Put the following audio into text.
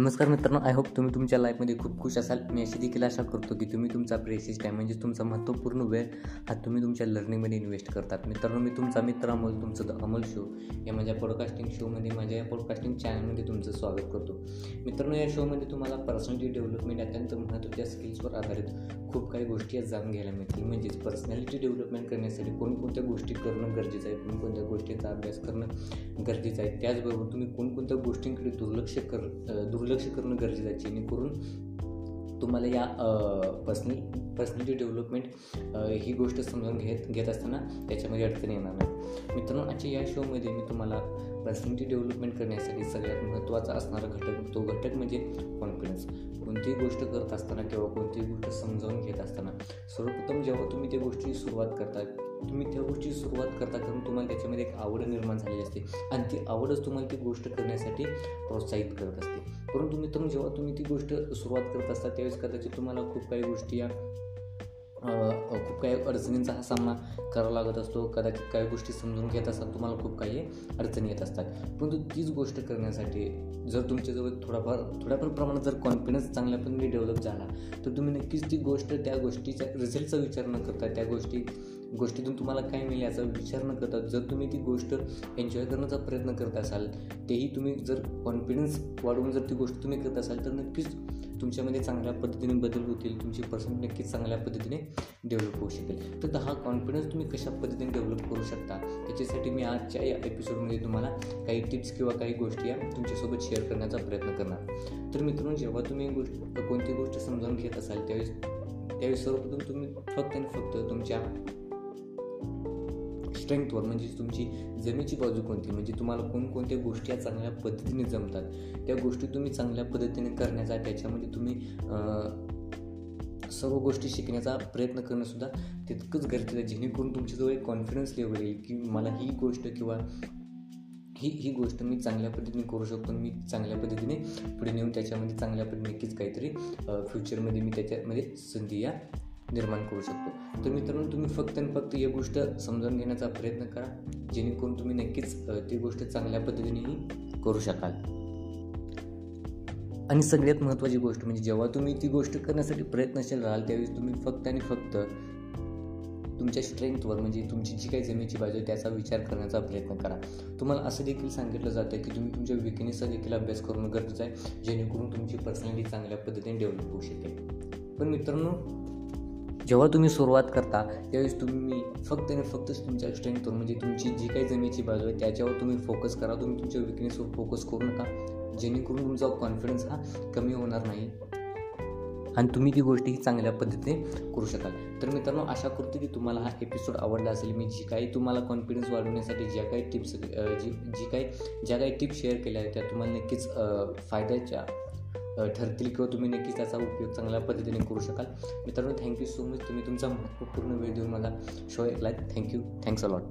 नमस्कार मित्रांनो I hope तुम्ही तुमच्या लाईफमध्ये खूप खुश असाल. मी अशी देखील आशा करतो की तुम्ही तुमचा प्रेसिस टाईम म्हणजे तुमचा महत्त्वपूर्ण वेळ हा तुम्ही तुमच्या लर्निंगमध्ये इन्व्हेस्ट करतात. मित्रांनो मी तुमचा मित्र अमोल तुमचं द अमोल शो या माझ्या पॉडकास्टिंग शोमध्ये माझ्या या पॉडकास्टिंग चॅनलमध्ये तुमचं स्वागत करतो. मित्रांनो या शोमध्ये तुम्हाला पर्सनॅलिटी डेव्हलपमेंट अत्यंत महत्त्वाच्या स्किल्सवर आधारित खूप काही गोष्टी जाणून घ्यायला मिळतील. म्हणजेच पर्सनॅलिटी डेव्हलपमेंट करण्यासाठी कोणकोणत्या गोष्टी करणं गरजेचं आहे कोणकोणत्या गोष्टींचा अभ्यास करणं गरजेचं आहे त्याचबरोबर तुम्ही कोणकोणत्या गोष्टींकडे दुर्लक्ष कर दुर्लक्ष करणं गरजेचं आहे जेणेकरून तुम्हाला या पर्सनल पर्सनॅलिटी डेव्हलपमेंट ही गोष्ट समजून घेत घेत असताना त्याच्यामध्ये अडचण येणार नाही. मित्रांनो आजच्या या शोमध्ये मी तुम्हाला पर्सनॅलिटी डेव्हलपमेंट करण्यासाठी सगळ्यात महत्त्वाचा असणारा घटक तो घटक म्हणजे कॉन्फिडन्स कोणतीही गोष्ट करत असताना किंवा कोणतीही गोष्ट समजावून घेत असताना सर्वप्रथम जेव्हा तुम्ही त्या गोष्टी सुरुवात करता तुम्ही त्या गोष्टी सुरुवात करता कारण तुम्हाला त्याच्यामध्ये एक आवड निर्माण झालेली असते. आणि ती आवडच तुम्हाला ती गोष्ट करण्यासाठी प्रोत्साहित करत असते. परंतु मित्रांनो जेव्हा तुम्ही ती गोष्ट सुरुवात करत असता त्यावेळेस कदाचित तुम्हाला खूप काही गोष्टी या खूप काही अडचणींचा हा सामना करावा लागत असतो. कदाचित काही गोष्टी समजून घेत असतात. तुम्हाला खूप काही अडचणी येत असतात. परंतु तीच गोष्ट करण्यासाठी जर तुमच्याजवळ थोडाफार थोड्याफार प्रमाणात जर कॉन्फिडन्स चांगल्या पण डेव्हलप झाला तर तुम्ही नक्कीच ती गोष्ट त्या गोष्टीच्या रिझल्टचा विचार न करता त्या गोष्टी गोष्टीतून तुम्हाला काय मिळेल याचा विचार न करता जर तुम्ही ती गोष्ट एन्जॉय करण्याचा प्रयत्न करत असाल तेही तुम्ही जर कॉन्फिडन्स वाढवून जर ती गोष्ट तुम्ही करत असाल तर नक्कीच तुमच्यामध्ये चांगल्या पद्धतीने बदल होतील तुमची पर्सन नक्कीच चांगल्या पद्धतीने डेव्हलप होऊ शकेल. तर हा कॉन्फिडन्स तुम्ही कशा पद्धतीने डेव्हलप करू शकता? त्याच्यासाठी मी आजच्या या एपिसोडमध्ये तुम्हाला काही टिप्स किंवा काही गोष्टी या तुमच्यासोबत शेअर करण्याचा प्रयत्न करणार. तर मित्रांनो जेव्हा तुम्ही गोष्ट कोणती गोष्ट समजावून घेत असाल त्यावेळेस त्यावेळेस सर्वप्रथम तुम्ही फक्त आणि फक्त तुमच्या स्ट्रेंथवर म्हणजे तुमची जमेची बाजू कोणती? म्हणजे तुम्हाला कोणकोणत्या गोष्टी या चांगल्या पद्धतीने जमतात? त्या गोष्टी तुम्ही चांगल्या पद्धतीने करण्याचा त्याच्यामध्ये तुम्ही सर्व गोष्टी शिकण्याचा प्रयत्न करणंसुद्धा तितकंच गरजेचं आहे. जेणेकरून तुमच्याजवळ एक कॉन्फिडन्स लेवल येईल की मला ही गोष्ट किंवा ही ही गोष्ट मी चांगल्या पद्धतीने करू शकतो मी चांगल्या पद्धतीने पुढे नेऊन त्याच्यामध्ये चांगल्या पद्धतीने नक्कीच काहीतरी फ्युचरमध्ये मी त्याच्यामध्ये संधी या निर्माण करू शकतो. तर मित्रांनो तुम्ही फक्त आणि फक्त ही गोष्ट समजून घेण्याचा प्रयत्न करा जेणेकरून तुम्ही नक्कीच ती गोष्ट चांगल्या पद्धतीनेही करू शकाल. आणि सगळ्यात महत्त्वाची गोष्ट म्हणजे जेव्हा तुम्ही ती गोष्ट करण्यासाठी प्रयत्नशील राहाल त्यावेळी तुम्ही फक्त आणि फक्त तुमच्या स्ट्रेंथवर म्हणजे तुमची जी काही जमेची बाजू आहे त्याचा विचार करण्याचा प्रयत्न करा. तुम्हाला असं देखील सांगितलं जातं की तुम्ही तुमच्या विकनेसचा देखील अभ्यास करणं गरजेचं आहे जेणेकरून तुमची पर्सनॅलिटी चांगल्या पद्धतीने डेव्हलप होऊ शकेल. पण मित्रांनो जेव्हा तुम्ही सुरुवात करता त्यावेळेस तुम्ही फक्त आणि फक्त तुमच्या स्ट्रेंथवर म्हणजे तुमची जी काही जमेची बाजू आहे त्याच्यावर तुम्ही फोकस करा. तुम्ही तुमच्या विकनेसवर फोकस करू नका. जेणेकरून तुमचा कॉन्फिडन्स हा कमी होणार नाही. आणि तुम्ही ती गोष्टी ही चांगल्या पद्धतीने करू शकाल. तर मित्रांनो आशा करतो की तुम्हाला हा एपिसोड आवडला असेल. मी जी काही तुम्हाला कॉन्फिडन्स वाढवण्यासाठी ज्या काही टिप्स जी जी काही ज्या काही टिप्स शेअर केल्या आहेत त्या तुम्हाला नक्कीच फायद्याच्या ठरतील किंवा तुम्ही नक्कीच त्याचा उपयोग चांगल्या पद्धतीने करू शकाल. मित्रांनो थँक्यू सो मच तुम्ही तुमचा महत्त्वपूर्ण वेळ देऊन मला show ऐकलाय thank you thanks a lot